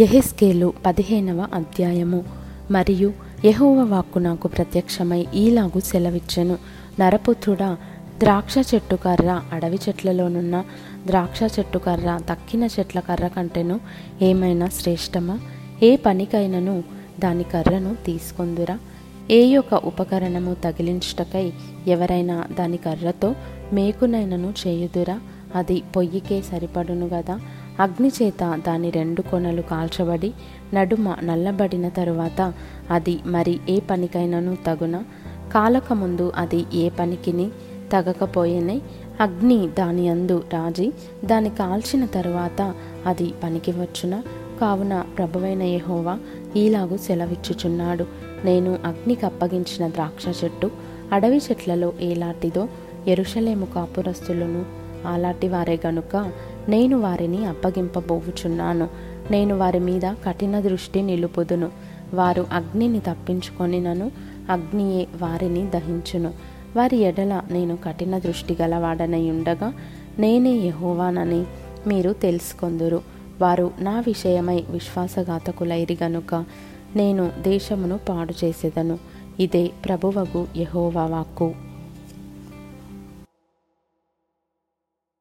యెహెస్కేలు పదిహేనవ అధ్యాయము. మరియు యహోవ వాక్కు నాకు ప్రత్యక్షమై ఈలాగు సెలవిచ్చెను. నరపుత్రుడా ద్రాక్ష చెట్టు కర్ర అడవి చెట్లలోనున్న ద్రాక్ష చెట్టు కర్ర తక్కిన చెట్ల కర్ర కంటేను ఏమైనా శ్రేష్టమా? ఏ పనికైనను దాని కర్రను తీసుకొందురా? ఏ యొక్క ఉపకరణము తగిలించుటకై ఎవరైనా దాని కర్రతో మేకునైనను చేయుదురా? అది పొయ్యికే సరిపడును గదా? అగ్ని చేత దాని రెండు కొనలు కాల్చబడి నడుమ నల్లబడిన తరువాత అది మరి ఏ పనికైనను తగున? కాలక ముందు అది ఏ పనికిని తగకపోయేనే? అగ్ని దాని అందు రాజి దాన్ని కాల్చిన తరువాత అది పనికి వచ్చున? కావున ప్రభువైన యెహోవా ఈలాగు సెలవిచ్చుచున్నాడు. నేను అగ్నికి అప్పగించిన ద్రాక్ష చెట్టు అడవి చెట్లలో ఏలాంటిదో? ఎరుషలేము కాపురస్తులను అలాంటి వారే గనుక నేను వారిని అప్పగింపబోవుచున్నాను. నేను వారి మీద కఠిన దృష్టి నిలుపుదును. వారు అగ్నిని తప్పించుకొని నన్ను అగ్నియే వారిని దహించును. వారి ఎడల నేను కఠిన దృష్టి గలవాడనై ఉండగా నేనే యహోవానని మీరు తెలుసుకొందురు. వారు నా విషయమై విశ్వాసఘాతకులైరి గనుక నేను దేశమును పాడు చేసేదను ఇదే ప్రభువగు యహోవా వాక్కు.